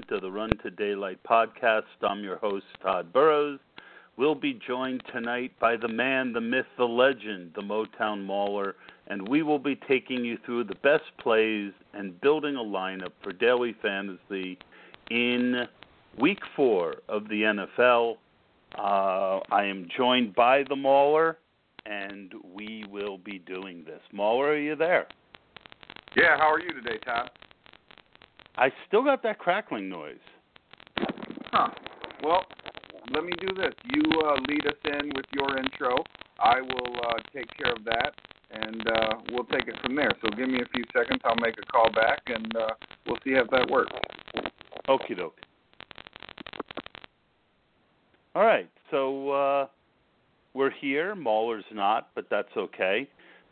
Installment of the Run to Daylight podcast. I'm your host, Todd Burrows. We'll be joined tonight by the man, the myth, the legend, the Motown Mauler, and we will be taking you through the best plays and building a lineup for daily fantasy in week four of the NFL. Uh, I am joined by the Mauler, and we will be doing this. Mauler, are you there? Yeah, how are you today, Todd? I still got that crackling noise. Huh. Well, let me do this. You uh, lead us in with your intro. I will uh, take care of that, and uh, we'll take it from there. So give me a few seconds. I'll make a call back, and uh, we'll see if that works. Okie doke. All right, so uh, we're here. Mauler's not, but that's okay.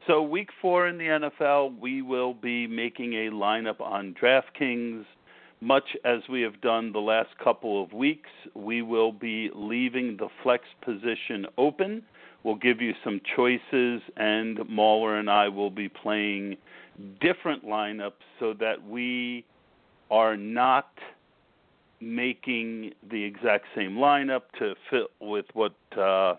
So, week four in the NFL, we will be making a lineup on DraftKings. Much as we have done the last couple of weeks, we will be leaving the flex position open. We'll give you some choices, and Mauler and I will be playing different lineups so that we are not making the exact same lineup to fit with what uh,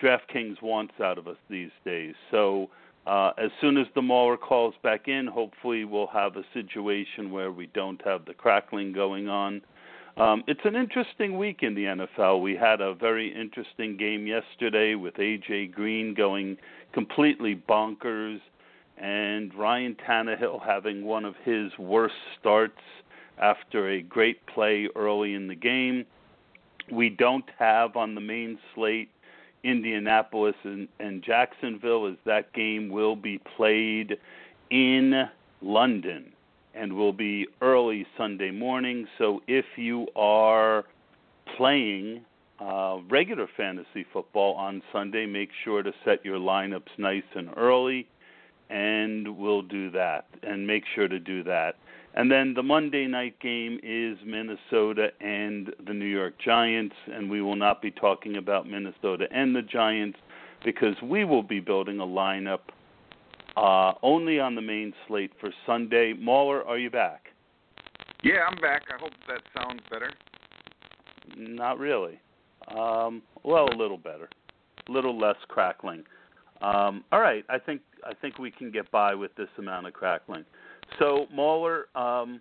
DraftKings wants out of us these days. So uh, as soon as the Mauler calls back in, hopefully we'll have a situation where we don't have the crackling going on. Um, it's an interesting week in the NFL. We had a very interesting game yesterday with AJ Green going completely bonkers, and Ryan Tannehill having one of his worst starts after a great play early in the game. We don't have on the main slate Indianapolis and, and Jacksonville, as that game will be played in London and will be early Sunday morning. So if you are playing uh, regular fantasy football on Sunday, make sure to set your lineups nice and early, and we'll do that. And make sure to do that. And then the Monday night game is Minnesota and the New York Giants, and we will not be talking about Minnesota and the Giants because we will be building a lineup uh, only on the main slate for Sunday. Mauler, are you back? Yeah, I'm back. I hope that sounds better. Not really. Um, well, a little better, a little less crackling. Um, all right, I think I think we can get by with this amount of crackling. So, Mauler, um,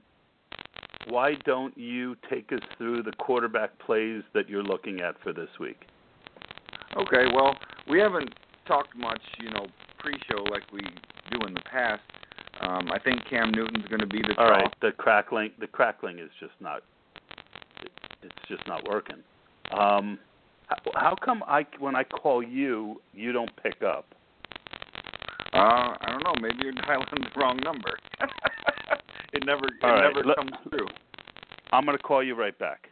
why don't you take us through the quarterback plays that you're looking at for this week? Okay, well, we haven't talked much, you know, pre-show like we do in the past. Um, I think Cam Newton's going to be the All top. right, the crackling the crackling is just not it's just not working. Um, how, how come I when I call you, you don't pick up? Uh, I don't know. Maybe you're dialing the wrong number. it never, it All never comes through. I'm going to call you right back.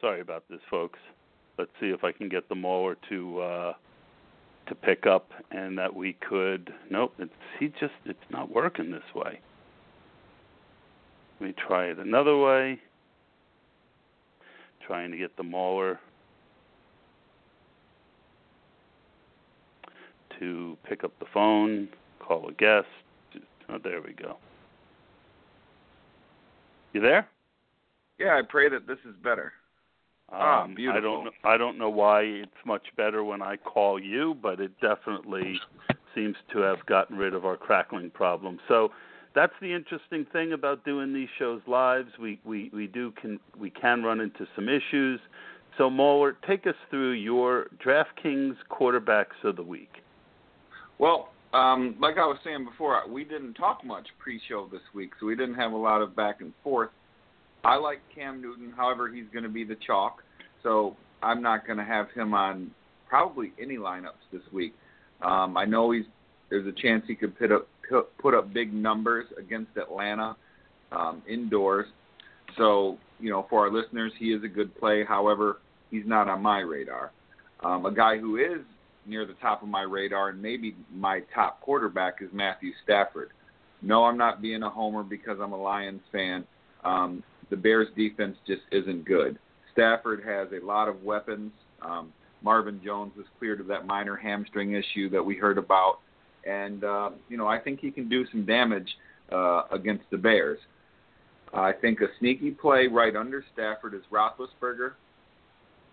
Sorry about this, folks. Let's see if I can get the Mauler to uh, to pick up, and that we could. Nope, it's he just it's not working this way. Let me try it another way. Trying to get the mauler to pick up the phone, call a guest. Oh, there we go. You there? Yeah, I pray that this is better. Ah, Um, I beautiful. don't. kn- I don't know why it's much better when I call you, but it definitely seems to have gotten rid of our crackling problem. So that's the interesting thing about doing these shows live. We we we do can we can run into some issues. So Mauler, take us through your DraftKings quarterbacks of the week. Well, um, like I was saying before, we didn't talk much pre-show this week, so we didn't have a lot of back and forth. I like Cam Newton, however, he's going to be the chalk, so I'm not going to have him on probably any lineups this week. Um, I know he's there's a chance he could put up put up big numbers against Atlanta um, indoors. So you know, for our listeners, he is a good play. However, he's not on my radar. Um, a guy who is near the top of my radar and maybe my top quarterback is Matthew Stafford. No, I'm not being a homer because I'm a Lions fan. Um, the Bears defense just isn't good. Stafford has a lot of weapons. Um, Marvin Jones was cleared of that minor hamstring issue that we heard about, and uh, you know I think he can do some damage uh, against the Bears. I think a sneaky play right under Stafford is Roethlisberger.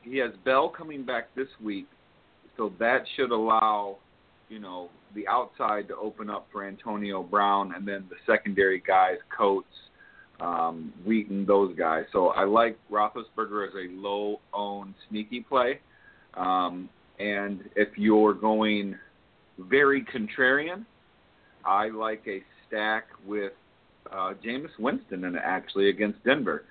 He has Bell coming back this week, so that should allow, you know, the outside to open up for Antonio Brown, and then the secondary guys, Coates, um, Wheaton, those guys. So I like Roethlisberger as a low-owned sneaky play. Um, and if you're going very contrarian, I like a stack with uh, Jameis Winston and actually against Denver.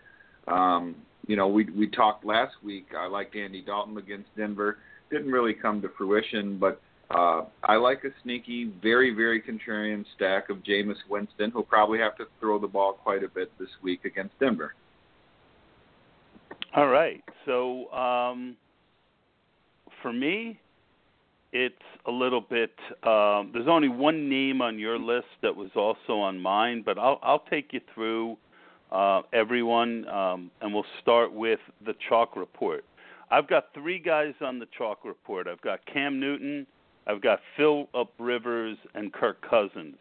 Um, you know, we we talked last week. I liked Andy Dalton against Denver. Didn't really come to fruition, but uh, I like a sneaky, very very contrarian stack of Jameis Winston, who'll probably have to throw the ball quite a bit this week against Denver. All right. So um, for me, it's a little bit. Um, there's only one name on your list that was also on mine, but I'll I'll take you through uh, everyone, um, and we'll start with the chalk report. I've got three guys on the chalk report. I've got Cam Newton, I've got Philip Rivers, and Kirk Cousins.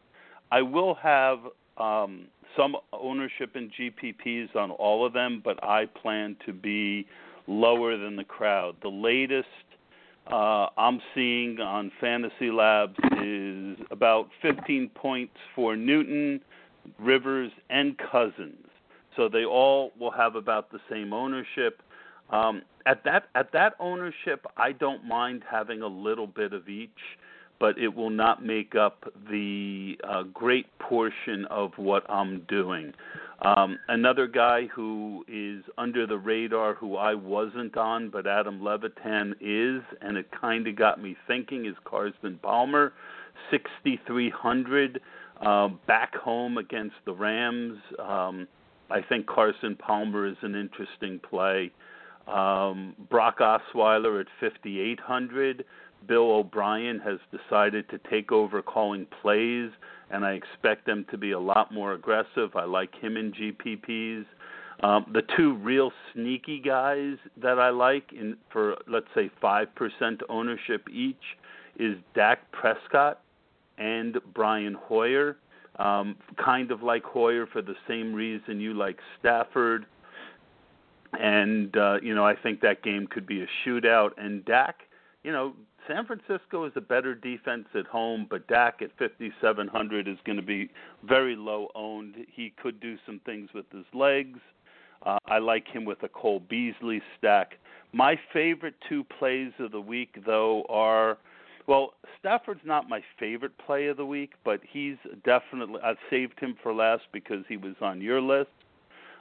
I will have um, some ownership in GPPs on all of them, but I plan to be lower than the crowd. The latest uh, I'm seeing on Fantasy Labs is about 15 points for Newton, Rivers, and Cousins. So they all will have about the same ownership. Um, at that at that ownership, I don't mind having a little bit of each, but it will not make up the uh, great portion of what I'm doing. Um, another guy who is under the radar, who I wasn't on, but Adam Levitan is, and it kind of got me thinking, is Carson Palmer, 6,300 uh, back home against the Rams. Um, I think Carson Palmer is an interesting play. Um, Brock Osweiler at 5,800. Bill O'Brien has decided to take over calling plays and I expect them to be a lot more aggressive. I like him in GPPs. Um, the two real sneaky guys that I like in for let's say five percent ownership each is Dak Prescott and Brian Hoyer. Um, kind of like Hoyer for the same reason you like Stafford. And uh, you know, I think that game could be a shootout. And Dak, you know, San Francisco is a better defense at home, but Dak at 5,700 is going to be very low owned. He could do some things with his legs. Uh, I like him with a Cole Beasley stack. My favorite two plays of the week, though, are well, Stafford's not my favorite play of the week, but he's definitely I've saved him for last because he was on your list.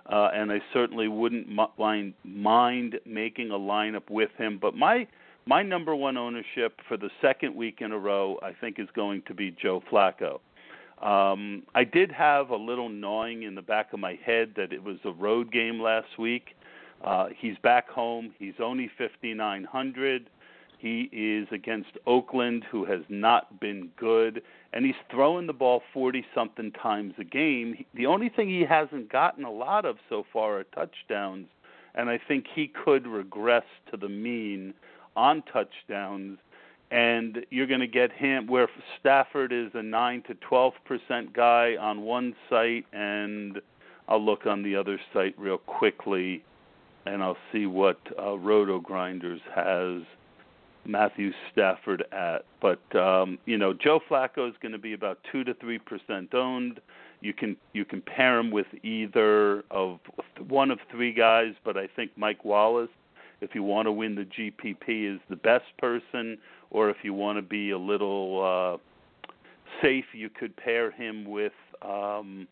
Uh, and I certainly wouldn't mind mind making a lineup with him. But my my number one ownership for the second week in a row, I think, is going to be Joe Flacco. Um, I did have a little gnawing in the back of my head that it was a road game last week. Uh, he's back home. He's only 5,900. He is against Oakland, who has not been good, and he's throwing the ball 40 something times a game. The only thing he hasn't gotten a lot of so far are touchdowns, and I think he could regress to the mean on touchdowns, and you're going to get him where Stafford is a nine to twelve percent guy on one site, and I'll look on the other site real quickly, and I'll see what uh, Roto Grinders has. Matthew Stafford at. But um, you know, Joe Flacco is going to be about two to three percent owned. You can you can pair him with either of one of three guys, but I think Mike Wallace, if you want to win the GPP, is the best person. Or if you want to be a little uh, safe, you could pair him with um,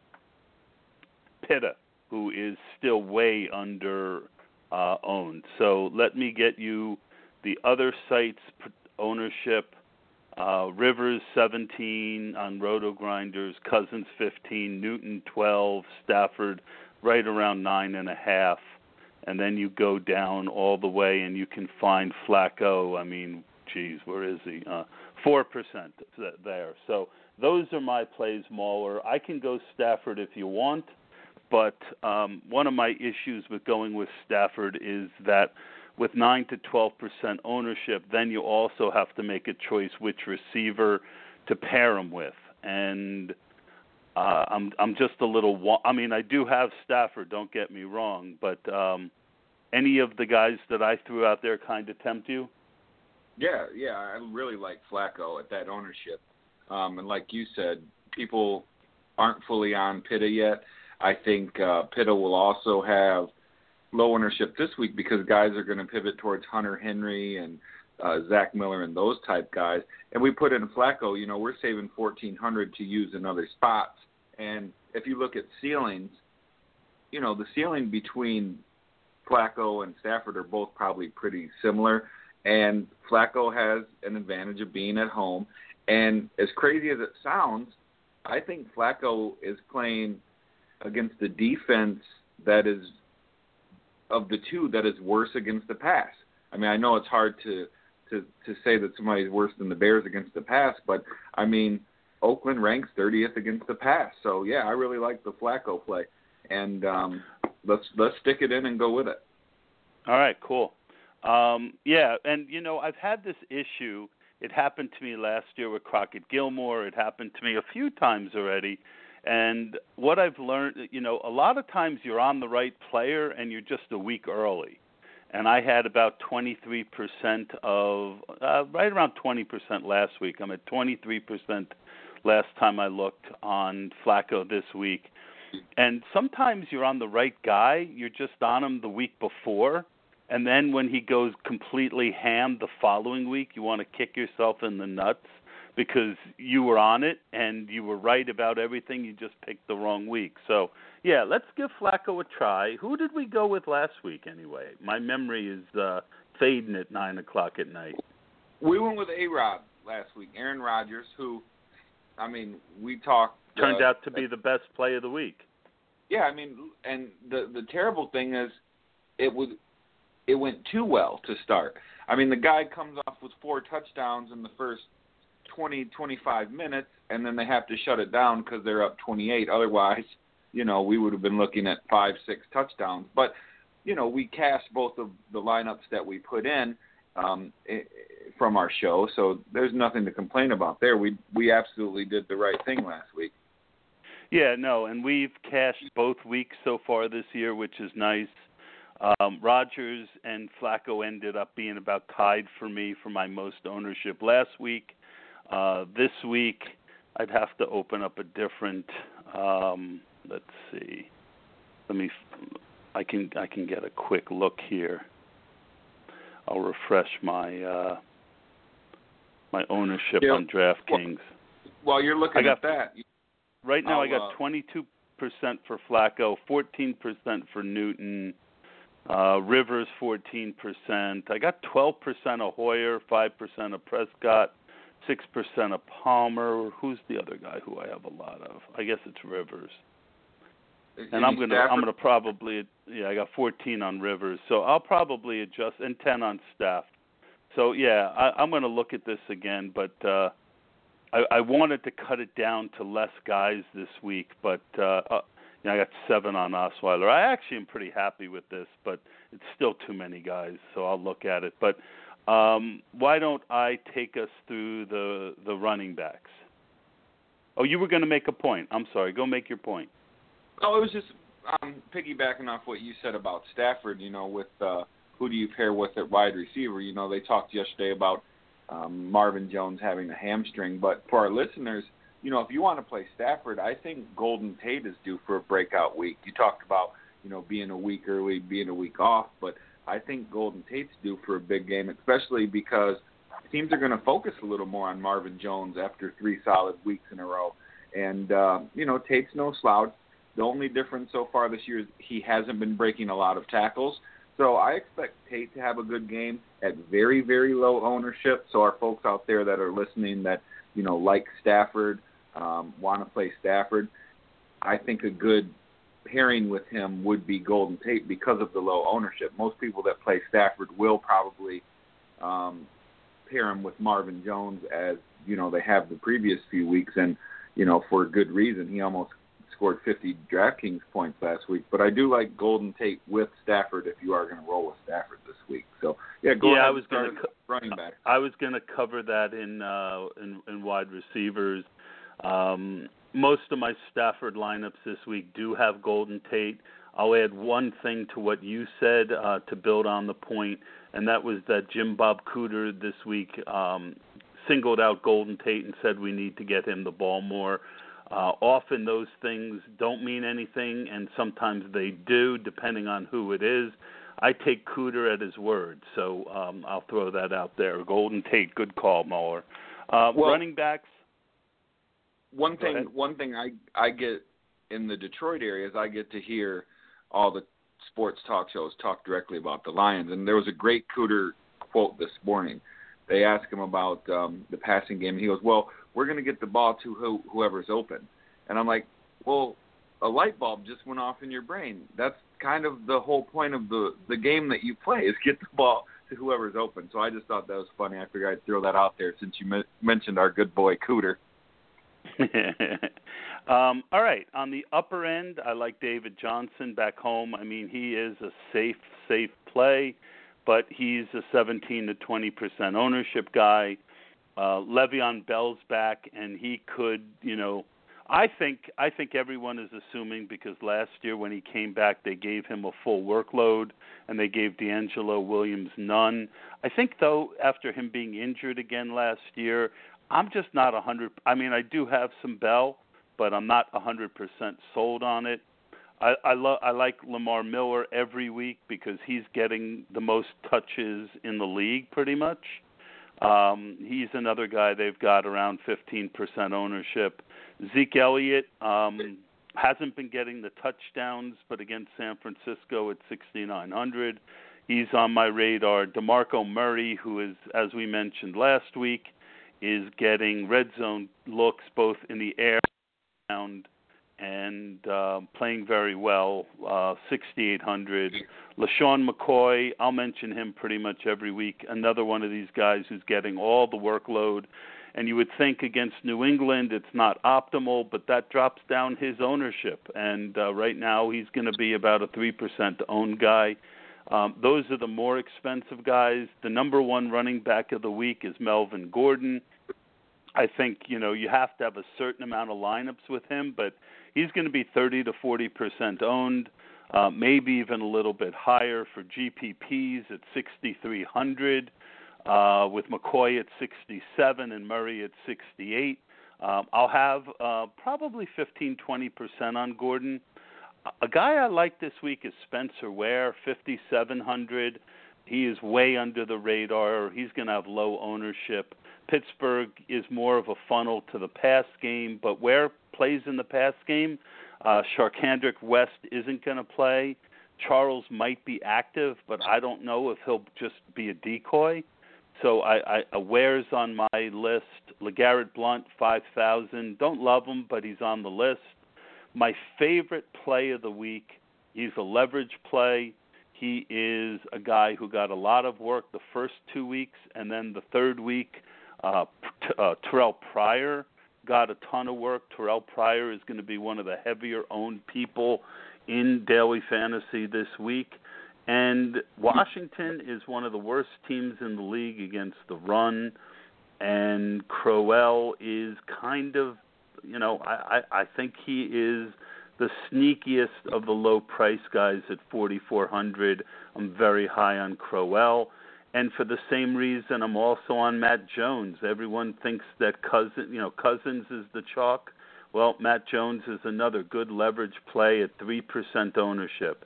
Pitta, who is still way under uh, owned. So let me get you the other sites ownership. Uh, Rivers 17 on Roto Grinders, Cousins 15, Newton 12, Stafford right around nine and a half, and then you go down all the way and you can find Flacco. I mean, geez, where is he? Uh, four percent there. So those are my plays, Mauler. I can go Stafford if you want, but um, one of my issues with going with Stafford is that with 9 to 12% ownership, then you also have to make a choice which receiver to pair him with. And uh, I'm I'm just a little. I mean, I do have Stafford. Don't get me wrong, but um, any of the guys that I threw out there kind of tempt you. Yeah, yeah, I really like Flacco at that ownership. Um, and like you said, people aren't fully on Pitta yet. I think uh, Pitta will also have low ownership this week because guys are going to pivot towards Hunter Henry and uh, Zach Miller and those type guys. And we put in Flacco. You know, we're saving fourteen hundred to use in other spots. And if you look at ceilings, you know, the ceiling between Flacco and Stafford are both probably pretty similar. And Flacco has an advantage of being at home. And as crazy as it sounds, I think Flacco is playing against the defense that is of the two that is worse against the pass. I mean, I know it's hard to to to say that somebody's worse than the Bears against the pass, but I mean, Oakland ranks 30th against the pass. So yeah, I really like the Flacco play, and um, let's let's stick it in and go with it. All right, cool. Um, yeah, and you know, I've had this issue. It happened to me last year with Crockett Gilmore. It happened to me a few times already and what I've learned, you know, a lot of times you're on the right player and you're just a week early. And I had about 23% of, uh, right around 20% last week. I'm at 23% last time I looked on Flacco this week. And sometimes you're on the right guy, you're just on him the week before. And then when he goes completely ham the following week, you want to kick yourself in the nuts because you were on it and you were right about everything. You just picked the wrong week. So yeah, let's give Flacco a try. Who did we go with last week anyway? My memory is uh, fading at nine o'clock at night. We went with A Rod last week, Aaron Rodgers, who, I mean, we talked. Turned uh, out to be the best play of the week. Yeah, I mean, and the the terrible thing is, it would it went too well to start. I mean, the guy comes off with four touchdowns in the first 20, 25 minutes, and then they have to shut it down because they're up 28. Otherwise, you know, we would have been looking at five, six touchdowns. But, you know, we cast both of the lineups that we put in um, from our show, so there's nothing to complain about there. We we absolutely did the right thing last week. Yeah, no, and we've cashed both weeks so far this year, which is nice. Um, Rodgers and Flacco ended up being about tied for me for my most ownership last week. Uh, this week, I'd have to open up a different. Um, let's see. Let me. I can I can get a quick look here. I'll refresh my uh, my ownership yeah. on DraftKings. While you're looking got, at that, right now I'll, I got uh, 22 percent for Flacco, 14 percent for Newton, uh, Rivers 14 percent. I got 12 percent of Hoyer, 5 percent of Prescott, six percent of Palmer. Who's the other guy who I have a lot of? I guess it's Rivers. And I'm gonna I'm gonna probably yeah I got 14 on Rivers, so I'll probably adjust and 10 on Staff. So yeah, I, I'm gonna look at this again, but uh, I, I wanted to cut it down to less guys this week, but uh, uh, you know, I got seven on Osweiler. I actually am pretty happy with this, but it's still too many guys, so I'll look at it. But um, why don't I take us through the the running backs? Oh, you were going to make a point. I'm sorry. Go make your point. Oh, it was just um, piggybacking off what you said about Stafford. You know, with uh, who do you pair with at wide receiver? You know, they talked yesterday about um, Marvin Jones having a hamstring, but for our listeners, you know, if you want to play Stafford, I think Golden Tate is due for a breakout week. You talked about, you know, being a week early, being a week off, but I think Golden Tate's due for a big game, especially because teams are going to focus a little more on Marvin Jones after three solid weeks in a row. And uh, you know, Tate's no slouch. The only difference so far this year is he hasn't been breaking a lot of tackles. So I expect Tate to have a good game at very, very low ownership. So our folks out there that are listening that, you know, like Stafford, um, want to play Stafford, I think a good pairing with him would be Golden Tate because of the low ownership. Most people that play Stafford will probably um, pair him with Marvin Jones as you know they have the previous few weeks, and you know for good reason. He almost scored 50 DraftKings points last week. But I do like Golden Tate with Stafford if you are going to roll with Stafford this week. So yeah, go yeah, ahead I was going to co- running back. I was going to cover that in uh, in, in wide receivers. Um, most of my Stafford lineups this week do have Golden Tate. I'll add one thing to what you said uh, to build on the point, and that was that Jim Bob Cooter this week um, singled out Golden Tate and said we need to get him the ball more. Uh, often those things don't mean anything, and sometimes they do, depending on who it is. I take Cooter at his word, so um, I'll throw that out there. Golden Tate, good call, Mauler. Uh, Well- running backs. One Go thing ahead. one thing I I get in the Detroit area is I get to hear all the sports talk shows talk directly about the Lions and there was a great Cooter quote this morning. They asked him about um the passing game and he goes, "Well, we're going to get the ball to who, whoever's open." And I'm like, "Well, a light bulb just went off in your brain. That's kind of the whole point of the the game that you play is get the ball to whoever's open." So I just thought that was funny. I figured I'd throw that out there since you me- mentioned our good boy Cooter. um, all right. On the upper end, I like David Johnson back home. I mean, he is a safe, safe play, but he's a 17 to 20 percent ownership guy. Uh, Le'Veon Bell's back, and he could, you know, I think I think everyone is assuming because last year when he came back, they gave him a full workload, and they gave DeAngelo Williams none. I think though, after him being injured again last year, I'm just not a hundred. I mean, I do have some Bell, but I'm not a hundred percent sold on it. I I, lo- I like Lamar Miller every week because he's getting the most touches in the league, pretty much. Um, he's another guy they've got around 15% ownership. Zeke Elliott um, hasn't been getting the touchdowns, but against San Francisco at 6,900, he's on my radar. DeMarco Murray, who is, as we mentioned last week, is getting red zone looks both in the air and and uh, playing very well. Uh, 6,800. LeSean McCoy, I'll mention him pretty much every week. Another one of these guys who's getting all the workload. And you would think against New England it's not optimal, but that drops down his ownership. And uh, right now he's going to be about a 3% owned guy. Um, those are the more expensive guys. The number one running back of the week is Melvin Gordon. I think you know you have to have a certain amount of lineups with him, but he's going to be 30 to 40 percent owned, uh, maybe even a little bit higher for GPPs at 6,300, uh, with McCoy at 67 and Murray at 68. Um, I'll have uh, probably 15, 20 percent on Gordon. A guy I like this week is Spencer Ware, 5,700. He is way under the radar. He's going to have low ownership. Pittsburgh is more of a funnel to the pass game, but Ware plays in the pass game. Uh, Charcandrick West isn't going to play. Charles might be active, but I don't know if he'll just be a decoy. So I, I Ware's on my list. LeGarrette Blunt, five thousand. Don't love him, but he's on the list. My favorite play of the week. He's a leverage play. He is a guy who got a lot of work the first two weeks, and then the third week, uh, uh, Terrelle Pryor got a ton of work. Terrelle Pryor is going to be one of the heavier owned people in daily fantasy this week. And Washington is one of the worst teams in the league against the run. And Crowell is kind of, you know, I, I, I think he is the sneakiest of the low price guys at 4400. I'm very high on Crowell. And for the same reason, I'm also on Matt Jones. Everyone thinks that cousin, you know, Cousins is the chalk. Well, Matt Jones is another good leverage play at three percent ownership.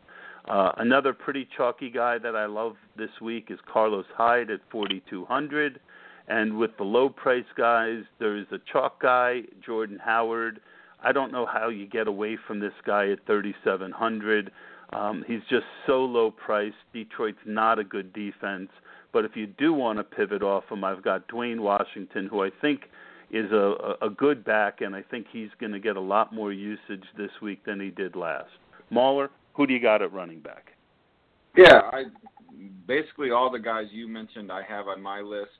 Uh, another pretty chalky guy that I love this week is Carlos Hyde at 4,200. And with the low price guys, there's a chalk guy, Jordan Howard. I don't know how you get away from this guy at 3,700. Um, he's just so low priced. Detroit's not a good defense. But if you do want to pivot off him, I've got Dwayne Washington, who I think is a, a good back, and I think he's going to get a lot more usage this week than he did last. Mauler, who do you got at running back? Yeah, I basically all the guys you mentioned I have on my list.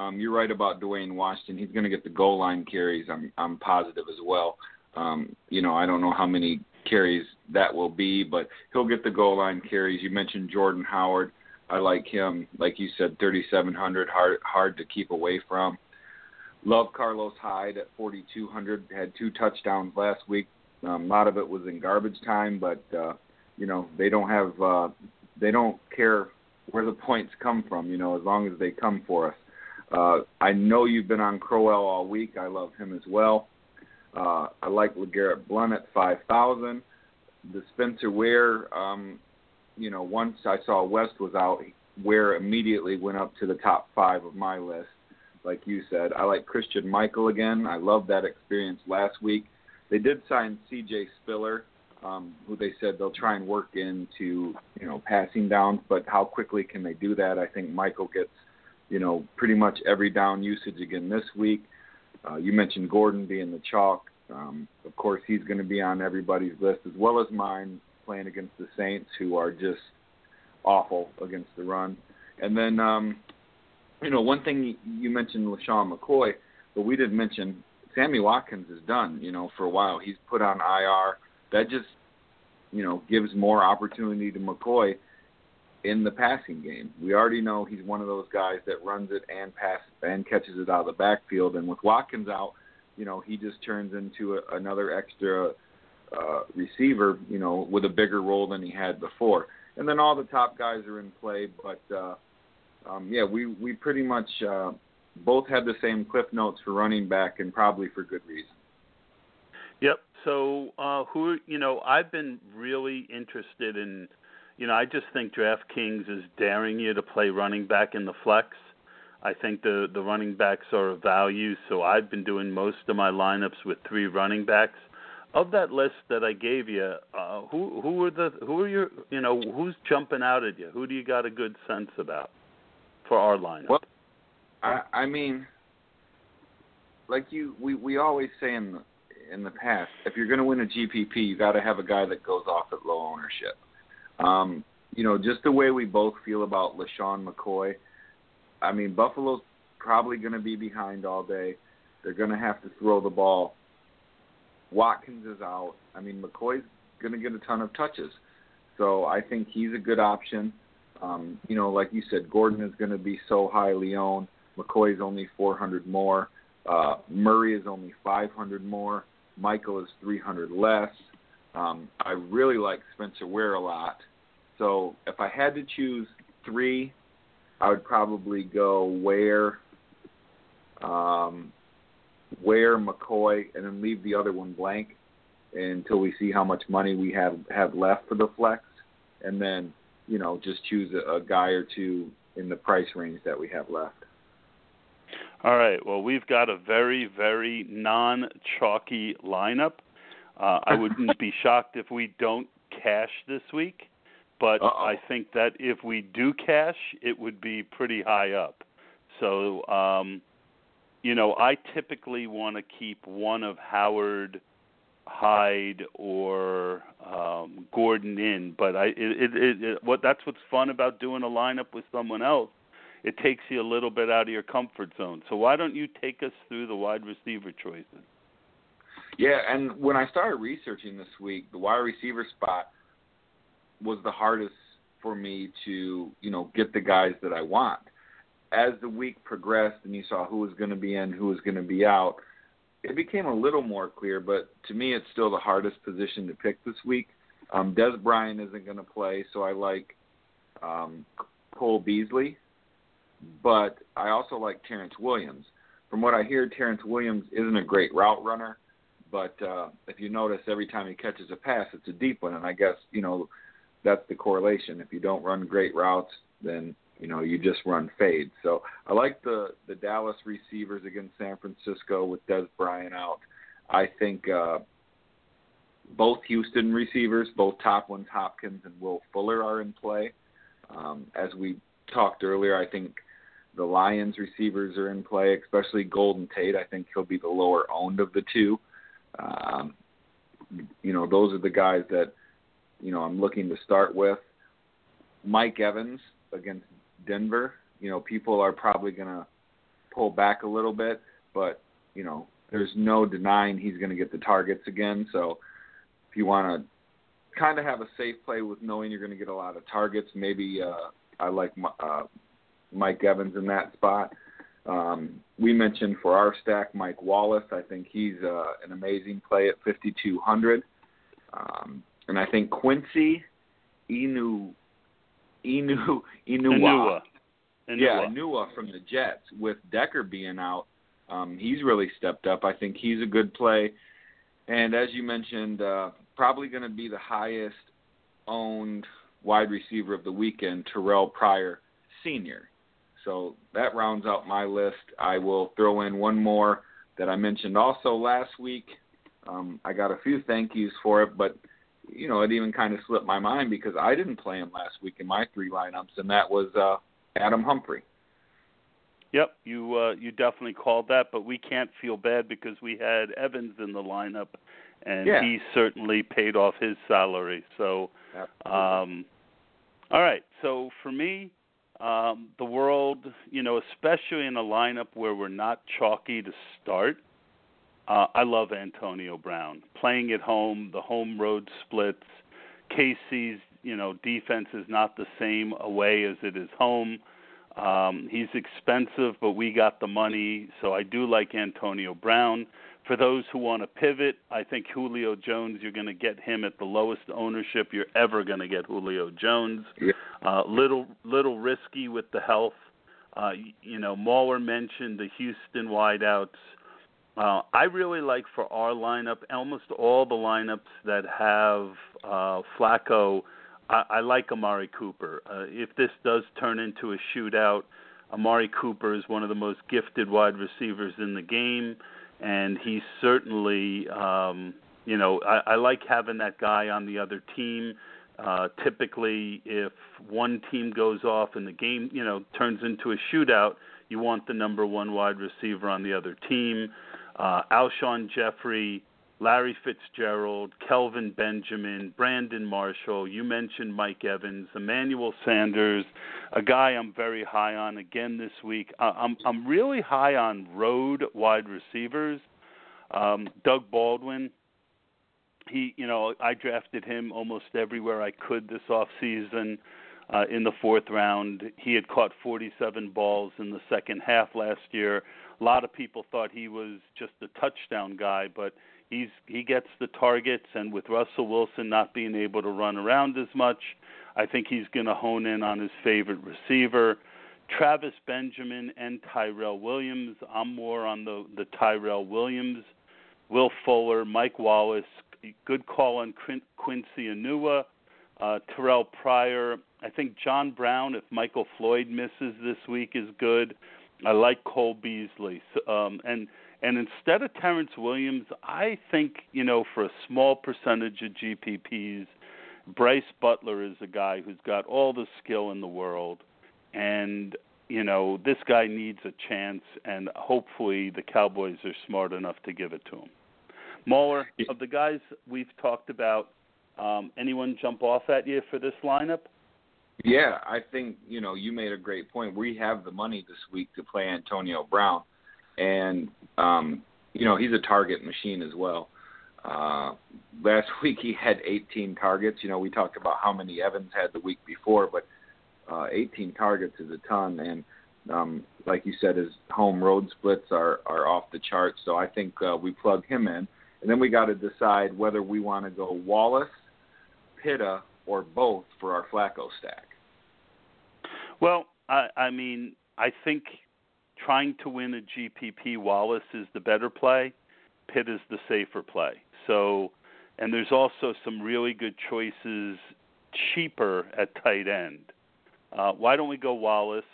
Um, you're right about Dwayne Washington. He's going to get the goal line carries. I'm I'm positive as well. Um, you know, I don't know how many carries that will be, but he'll get the goal line carries. You mentioned Jordan Howard. I like him. Like you said, 3,700, hard hard to keep away from. Love Carlos Hyde at 4,200. Had two touchdowns last week. Um, a lot of it was in garbage time, but uh, you know they don't have uh, they don't care where the points come from. You know, as long as they come for us. Uh, I know you've been on Crowell all week. I love him as well. Uh, I like LeGarrette Blunt at 5,000. The Spencer Ware, um, you know, once I saw West was out, Ware immediately went up to the top five of my list. Like you said, I like Christine Michael again. I love that experience last week. They did sign C.J. Spiller, um, who they said they'll try and work into, you know, passing downs. But how quickly can they do that? I think Michael gets, you know, pretty much every down usage again this week. Uh, you mentioned Gordon being the chalk. Um, of course, he's going to be on everybody's list as well as mine, playing against the Saints, who are just awful against the run. And then, um, you know, one thing you mentioned LeSean McCoy, but we didn't mention Sammy Watkins is done. You know, for a while he's put on IR. That just, you know, gives more opportunity to McCoy in the passing game. We already know he's one of those guys that runs it and pass and catches it out of the backfield. And with Watkins out, you know, he just turns into a, another extra uh, receiver, you know, with a bigger role than he had before. And then all the top guys are in play, but uh, um, yeah, we we pretty much uh, both had the same cliff notes for running back, and probably for good reason. Yep. So uh, who you know, I've been really interested in you know, I just think DraftKings is daring you to play running back in the flex. I think the the running backs are a value, so I've been doing most of my lineups with three running backs. Of that list that I gave you, uh, who who are the who are your you know who's jumping out at you? Who do you got a good sense about for our lineup? Well, I I mean, like you we we always say in the in the past, if you're going to win a GPP, you got to have a guy that goes off at low ownership. Um, you know, just the way we both feel about LeSean McCoy. I mean, Buffalo's probably going to be behind all day. They're going to have to throw the ball. Watkins is out. I mean, McCoy's going to get a ton of touches. So I think he's a good option. Um, you know, like you said, Gordon is going to be so highly owned. McCoy's only 400 more. Uh, Murray is only 500 more. Michael is 300 less. Um, I really like Spencer Ware a lot. So if I had to choose three, I would probably go Ware, um, Ware, McCoy, and then leave the other one blank until we see how much money we have have left for the flex, and then you know just choose a, a guy or two in the price range that we have left. All right. Well, we've got a very, very non-chalky lineup. Uh, I wouldn't be shocked if we don't cash this week but Uh-oh. I think that if we do cash, it would be pretty high up. So, um, you know, I typically want to keep one of Howard, Hyde, or um, Gordon in. But I, it, it, it, it, what that's what's fun about doing a lineup with someone else. It takes you a little bit out of your comfort zone. So why don't you take us through the wide receiver choices? Yeah, and when I started researching this week, the wide receiver spot was the hardest for me to you know get the guys that I want. As the week progressed and you saw who was going to be in, who was going to be out, it became a little more clear, but to me, it's still the hardest position to pick this week. Um, Dez Bryant isn't going to play, so I like um, Cole Beasley, but I also like Terrance Williams. From what I hear, Terrance Williams isn't a great route runner, but uh, if you notice, every time he catches a pass, it's a deep one, and I guess you know that's the correlation. If you don't run great routes, then you know you just run fades. So I like the the Dallas receivers against San Francisco with Dez Bryant out. I think uh, both Houston receivers, both top ones, Hopkins and Will Fuller, are in play. Um, as we talked earlier, I think the Lions receivers are in play, especially Golden Tate. I think he'll be the lower owned of the two. Um, you know, those are the guys that you know I'm looking to start with. Mike Evans against Denver. You know, people are probably going to pull back a little bit, but you know, there's no denying he's going to get the targets again. So if you want to kind of have a safe play with knowing you're going to get a lot of targets, maybe uh, I like uh, Mike Evans in that spot. Um, we mentioned for our stack Mike Wallace. I think he's uh, an amazing play at 5200. Um, and I think Quincy Inu Inu Enunwa. Yeah, Enunwa from the Jets with Decker being out. Um, he's really stepped up. I think he's a good play. And as you mentioned, uh, probably going to be the highest owned wide receiver of the weekend, Terrelle Pryor Sr. So that rounds out my list. I will throw in one more that I mentioned also last week. Um, I got a few thank yous for it, but you know it even kind of slipped my mind because I didn't play him last week in my three lineups, and that was uh, Adam Humphrey. Yep, you uh, you definitely called that, but we can't feel bad because we had Evans in the lineup, and yeah. he certainly paid off his salary. So, um, all right. So for me, um, the world, you know, especially in a lineup where we're not chalky to start, uh, I love Antonio Brown. Playing at home, the home road splits. KC's, you know, defense is not the same away as it is home. Um, he's expensive, but we got the money, so I do like Antonio Brown. For those who want to pivot, I think Julio Jones, you're going to get him at the lowest ownership you're ever going to get Julio Jones. Yeah. Uh, little little risky with the health. Uh, you know, Mauler mentioned the Houston wideouts. Uh, I really like for our lineup, almost all the lineups that have uh, Flacco. I, I like Amari Cooper. Uh, if this does turn into a shootout, Amari Cooper is one of the most gifted wide receivers in the game and he's certainly um, you know I, I like having that guy on the other team. Uh, typically, if one team goes off and the game you know turns into a shootout, you want the number one wide receiver on the other team. Uh, Alshon Jeffery, Larry Fitzgerald, Kelvin Benjamin, Brandon Marshall. You mentioned Mike Evans, Emmanuel Sanders, a guy I'm very high on again this week. I'm I'm really high on road wide receivers. Um, Doug Baldwin. He, you know, I drafted him almost everywhere I could this off season. Uh, in the fourth round, he had caught 47 balls in the second half last year. A lot of people thought he was just a touchdown guy, but he's he gets the targets, and with Russell Wilson not being able to run around as much, I think he's going to hone in on his favorite receiver. Travis Benjamin and Tyrell Williams. I'm more on the the Tyrell Williams. Will Fuller, Mike Wallace. Good call on Quincy Enunwa. Uh, Terrelle Pryor. I think John Brown, if Michael Floyd misses this week, is good. I like Cole Beasley. Um, and and instead of Terrance Williams, I think, you know, for a small percentage of GPPs, Brice Butler is a guy who's got all the skill in the world. And, you know, this guy needs a chance, and hopefully the Cowboys are smart enough to give it to him. Mauler, of the guys we've talked about, um, anyone jump off at you for this lineup? Yeah, I think, you know, you made a great point. We have the money this week to play Antonio Brown and um, you know he's a target machine as well. Uh, last week he had 18 targets. You know we talked about how many Evans had the week before, but uh, 18 targets is a ton. And Um, like you said, his home road splits are are off the charts. So I think uh, we plug him in, and then we got to decide whether we want to go Wallace, Pitta, or both for our Flacco stack. Well, I, I mean, I think trying to win a GPP, Wallace is the better play. Pitt is the safer play. So, and there's also some really good choices cheaper at tight end. Uh, why don't we go Wallace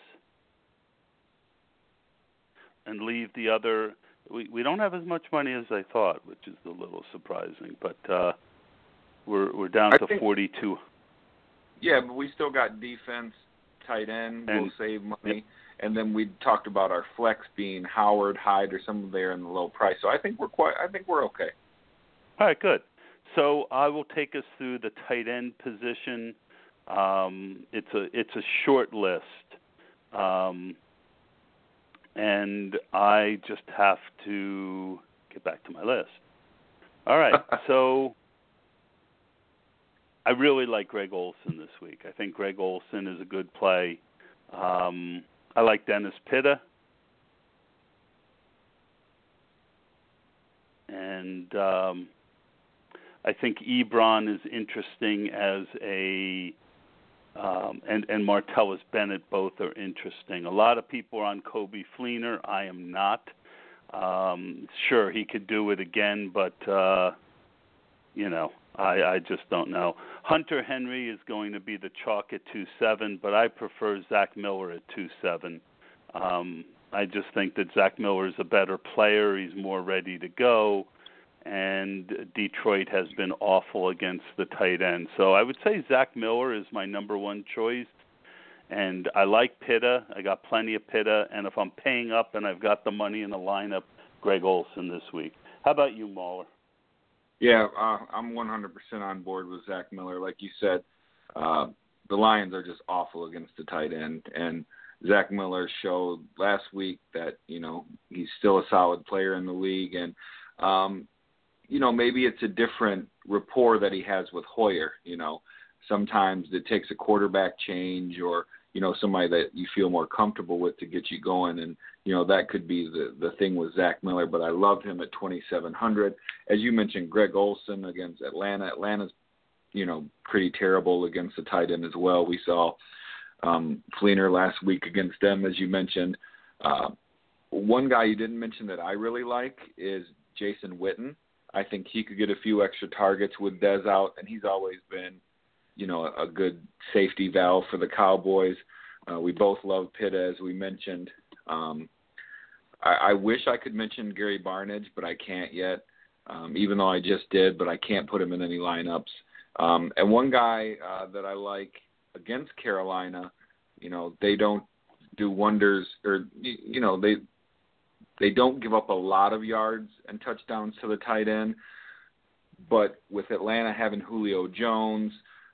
and leave the other? We we don't have as much money as I thought, which is a little surprising. But uh, we're we're down I to think, 42. Yeah, but we still got defense, tight end. And- we'll save money. And then we talked about our flex being Howard, Hyde, or some of there in the low price. So I think we're quite. I think we're okay. All right, good. So I will take us through the tight end position. Um, it's a it's a short list, um, and I just have to get back to my list. All right, so I really like Greg Olsen this week. I think Greg Olsen is a good play. Um, I like Dennis Pitta. And um, I think Ebron is interesting as a um, and and Martellus Bennett both are interesting. A lot of people are on Coby Fleener. I am not. Um, sure, he could do it again, but uh, you know, I, I just don't know. Hunter Henry is going to be the chalk at two seven, but I prefer Zach Miller at two seven. Um, I just think that Zach Miller is a better player. He's more ready to go and Detroit has been awful against the tight end. So I would say Zach Miller is my number one choice. And I like Pitta. I got plenty of Pitta. And if I'm paying up and I've got the money in the lineup, Greg Olsen this week. How about you, Mauler? Yeah, uh, I'm 100% on board with Zach Miller. Like you said, uh, the Lions are just awful against the tight end, and Zach Miller showed last week that you know he's still a solid player in the league, and um, you know, maybe it's a different rapport that he has with Hoyer. You know, sometimes it takes a quarterback change or you know somebody that you feel more comfortable with to get you going, and you know that could be the the thing with Zach Miller. But I love him at 2,700. As you mentioned, Greg Olsen against Atlanta. Atlanta's you know pretty terrible against the tight end as well. We saw um, Fleener last week against them, as you mentioned. Uh, one guy you didn't mention that I really like is Jason Witten. I think he could get a few extra targets with Dez out, and he's always been, you know, a good safety valve for the Cowboys. Uh, we both love Pitt, as we mentioned. Um, I, I wish I could mention Gary Barnidge, but I can't yet, um, even though I just did, but I can't put him in any lineups. Um, and one guy uh, that I like against Carolina, you know, they don't do wonders, or you know, they they don't give up a lot of yards and touchdowns to the tight end, but with Atlanta having Julio Jones,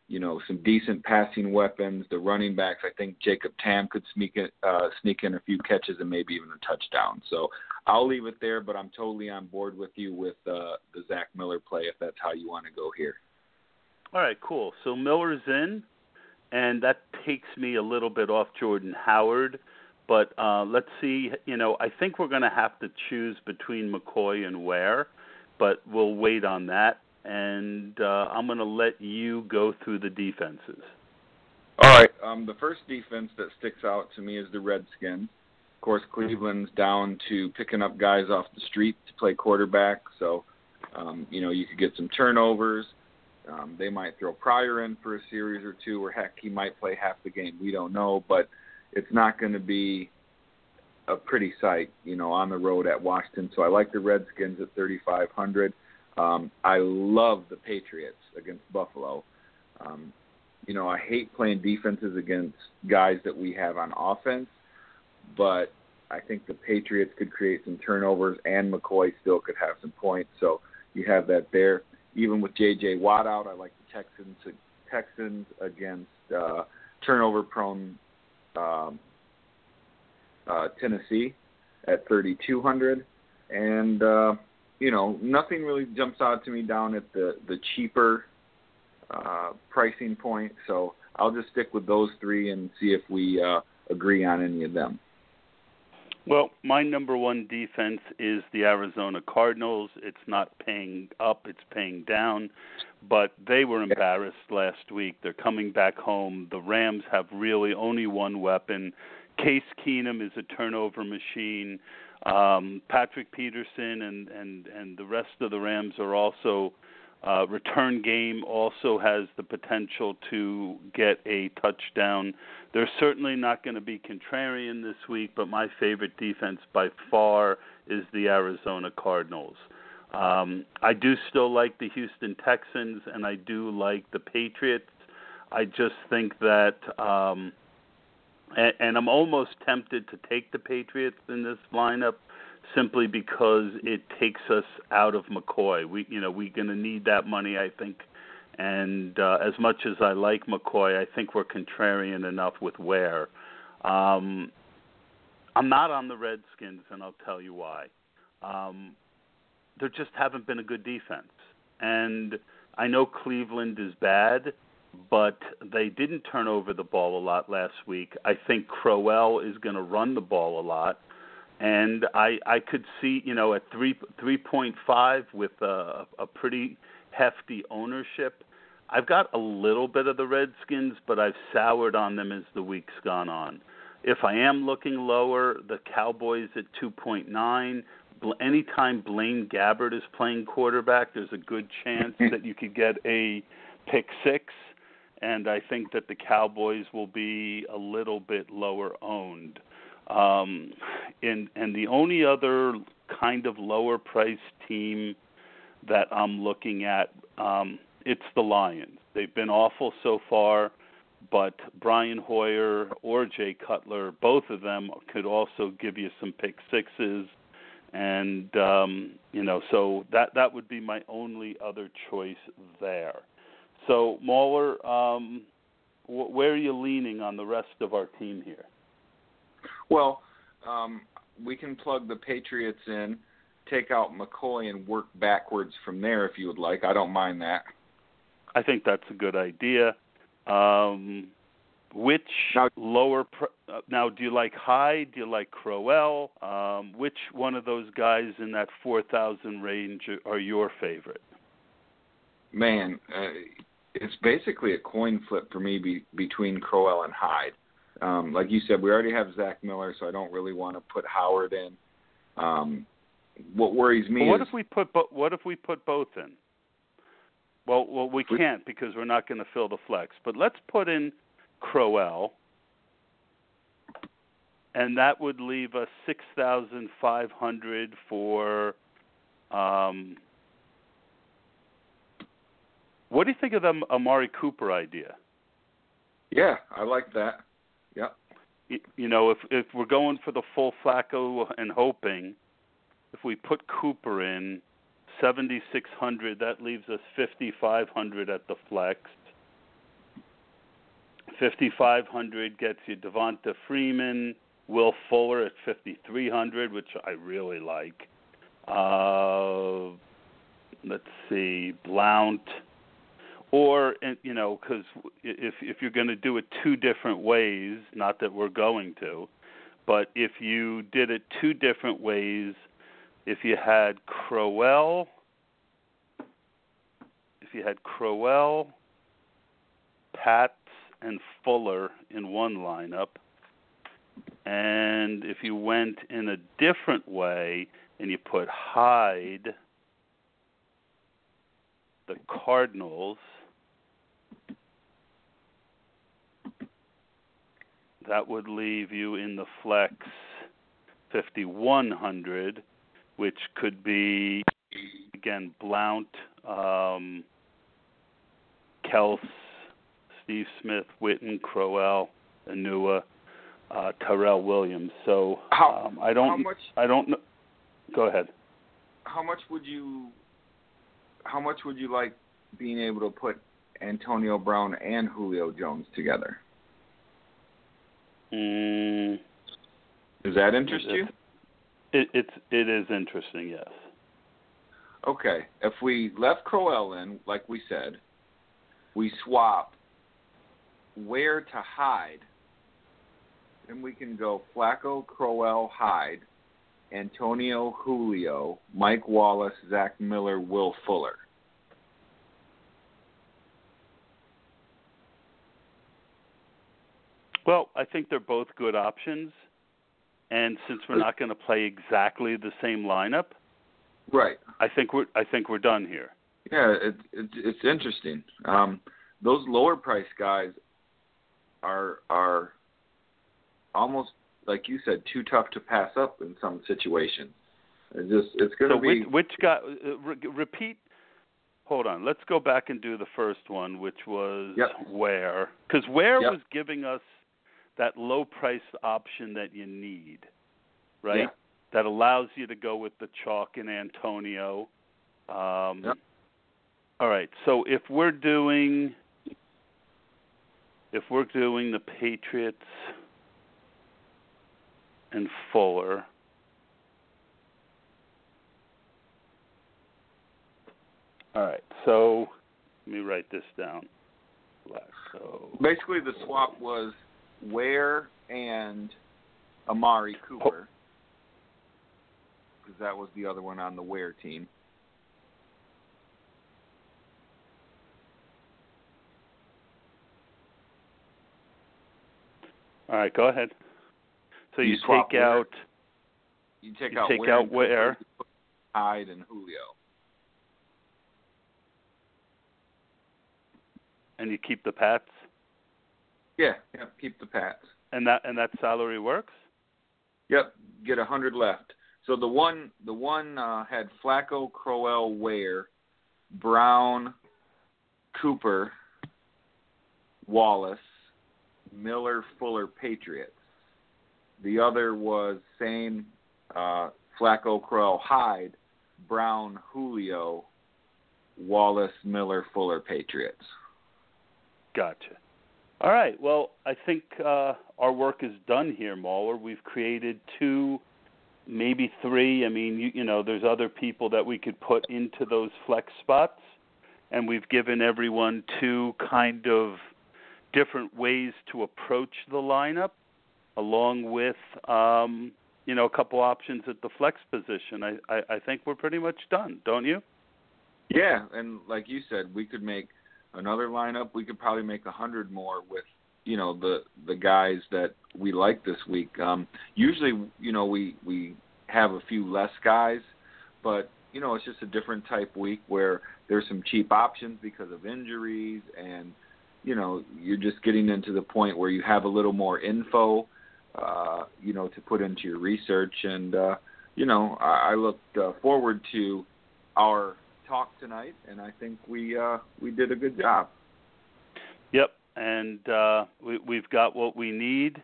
you know, some decent passing weapons, the running backs, I think Jacob Tamme could sneak in, uh, sneak in a few catches and maybe even a touchdown. So I'll leave it there, but I'm totally on board with you with uh, the Zach Miller play if that's how you want to go here. All right, cool. So Miller's in, and that takes me a little bit off Jordan Howard. But uh, let's see. You know, I think we're going to have to choose between McCoy and Ware, but we'll wait on that. And uh, I'm going to let you go through the defenses. All right. Um, the first defense that sticks out to me is the Redskins. Of course, Cleveland's down to picking up guys off the street to play quarterback, so um, you know you could get some turnovers. Um, they might throw Pryor in for a series or two, or heck, he might play half the game. We don't know, but it's not going to be a pretty sight, you know, on the road at Washington. So I like the Redskins at 3,500. Um, I love the Patriots against Buffalo. Um, you know, I hate playing defenses against guys that we have on offense, but I think the Patriots could create some turnovers, and McCoy still could have some points. So you have that there. Even with J.J. Watt out, I like the Texans. Texans against uh, turnover-prone um, uh, Tennessee at 3,200, and uh, you know nothing really jumps out to me down at the the cheaper uh, pricing point. So I'll just stick with those three and see if we uh, agree on any of them. Well, my number one defense is the Arizona Cardinals. It's not paying up, it's paying down, but they were embarrassed last week. They're coming back home. The Rams have really only one weapon. Case Keenum is a turnover machine. Um, Patrick Peterson and, and, and the rest of the Rams are also uh, return game also has the potential to get a touchdown. They're certainly not going to be contrarian this week, but my favorite defense by far is the Arizona Cardinals. Um, I do still like the Houston Texans, and I do like the Patriots. I just think that, um, and, and I'm almost tempted to take the Patriots in this lineup simply because it takes us out of McCoy. We you know we're going to need that money, I think. And uh, as much as I like McCoy, I think we're contrarian enough with Ware. Um, I'm not on the Redskins, and I'll tell you why. Um, there just haven't been a good defense, and I know Cleveland is bad, but they didn't turn over the ball a lot last week. I think Crowell is going to run the ball a lot and I I could see you know at three three point five with a, a pretty hefty ownership. I've got a little bit of the Redskins, but I've soured on them as the week's gone on. If I am looking lower, the Cowboys at 2.9. Anytime Blaine Gabbert is playing quarterback, there's a good chance that you could get a pick six, and I think that the Cowboys will be a little bit lower owned. Um, and and the only other kind of lower priced team that I'm looking at, um, it's the Lions. They've been awful so far, but Brian Hoyer or Jay Cutler, both of them could also give you some pick sixes, and um, you know, so that that would be my only other choice there. So Mauler, um, wh- where are you leaning on the rest of our team here? Well, um, we can plug the Patriots in, take out McCoy, and work backwards from there if you would like. I don't mind that. I think that's a good idea. Um, which now, lower pr- uh, now do you like Hyde? Do you like Crowell? Um, which one of those guys in that four thousand range are your favorite? Man, uh, it's basically a coin flip for me be, between Crowell and Hyde. Um, like you said, we already have Zach Miller, so I don't really want to put Howard in. Um, what worries me well, what is if we put bo- what if we put both in? Well, well, we can't because we're not going to fill the flex. But let's put in Crowell, and that would leave us six thousand five hundred for. Um, what do you think of the Amari Cooper idea? Yeah, I like that. Yeah. You know, if if we're going for the full Flacco and hoping, if we put Cooper in, seventy six hundred, that leaves us fifty five hundred at the flex. Fifty five hundred gets you Devonta Freeman, Will Fuller at fifty three hundred, which I really like. Uh, let's see, Blount or you know because if if you're going to do it two different ways not that we're going to but if you did it two different ways if you had crowell if you had crowell pats and fuller in one lineup and if you went in a different way and you put hyde the cardinals that would leave you in the flex 5100 which could be again Blount, um, Kels, Steve Smith, Witten, Crowell, Enunwa, uh, Tyrell Williams. So how, um, I don't how much, I don't know. Go ahead. How much would you how much would you like being able to put Antonio Brown and Julio Jones together? Mm, Does that interest you? It, it's it is interesting, yes. Okay, if we left Crowell in, like we said, we swap Ware to Hyde, then we can go Flacco, Crowell, Hyde, Antonio, Julio, Mike Wallace, Zach Miller, Will Fuller. Well, I think they're both good options. And since we're not going to play exactly the same lineup, right? I think we're I think we're done here. Yeah, it, it, it's interesting. Um, those lower price guys are are almost like you said too tough to pass up in some situations. It's just it's going to so be which, which guy? Uh, re- repeat. Hold on. Let's go back and do the first one, which was yep. Ware, because Ware yep. was giving us that low price option that you need, right? Yeah. That allows you to go with the chalk in Antonio. Um, yep. All right. So if we're doing if we're doing the Patriots and Fuller, all right. So let me write this down. So basically, the swap was Ware and Amari Cooper, because that was the other one on the Ware team. All right, go ahead. So you, you take Ware. out. You take you out take Ware out and Ware. Hyde and Julio. And you keep the Pats. Yeah, yeah, keep the Pats. And that and that salary works. Yep, get a hundred left. So the one the one uh, had Flacco, Crowell, Ware, Brown, Cooper, Wallace, Miller, Fuller, Patriots. The other was same uh, Flacco, Crowell, Hyde, Brown, Julio, Wallace, Miller, Fuller, Patriots. Gotcha. All right. Well, I think uh, our work is done here, Mauler. We've created two, maybe three. I mean, you, you know, there's other people that we could put into those flex spots, and we've given everyone two kind of different ways to approach the lineup, along with um, you know a couple options at the flex position. I, I I think we're pretty much done, don't you? Yeah, and like you said, we could make another lineup. We could probably make a hundred more with you know the the guys that we like this week. Um, usually, you know, we we have a few less guys, but you know, it's just a different type week where there's some cheap options because of injuries and you know you're just getting into the point where you have a little more info uh you know to put into your research and uh you know i, I look uh, forward to our talk tonight and i think we uh we did a good job Yep, and uh, we, we've got what we need,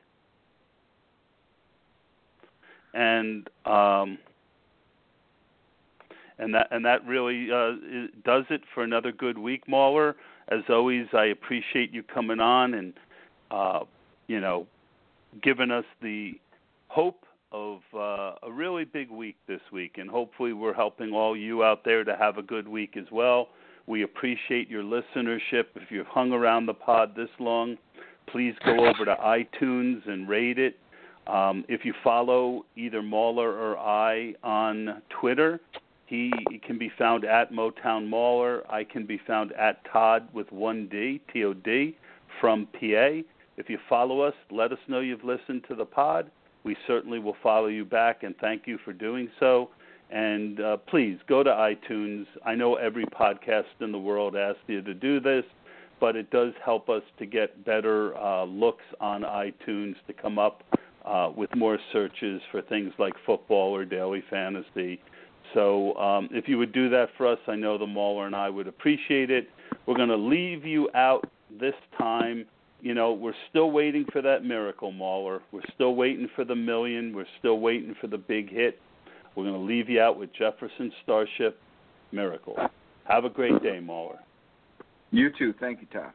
and um, and that and that really uh, does it for another good week, Mauler. As always, I appreciate you coming on and uh, you know giving us the hope of uh, a really big week this week, and hopefully we're helping all you out there to have a good week as well. We appreciate your listenership. If you've hung around the pod this long, please go over to iTunes and rate it. Um, if you follow either Mauler or I on Twitter, he can be found at Motown Mauler. I can be found at Todd with one D, T O D, from PA. If you follow us, let us know you've listened to the pod. We certainly will follow you back, and thank you for doing so. And uh, please go to iTunes. I know every podcast in the world asks you to do this, but it does help us to get better uh, looks on iTunes to come up uh, with more searches for things like football or daily fantasy. So um, if you would do that for us, I know the Mauler and I would appreciate it. We're going to leave you out this time. You know, we're still waiting for that miracle, Mauler. We're still waiting for the million. We're still waiting for the big hit. We're going to leave you out with Jefferson Starship Miracle. Have a great day, Mauler. you too thank you todd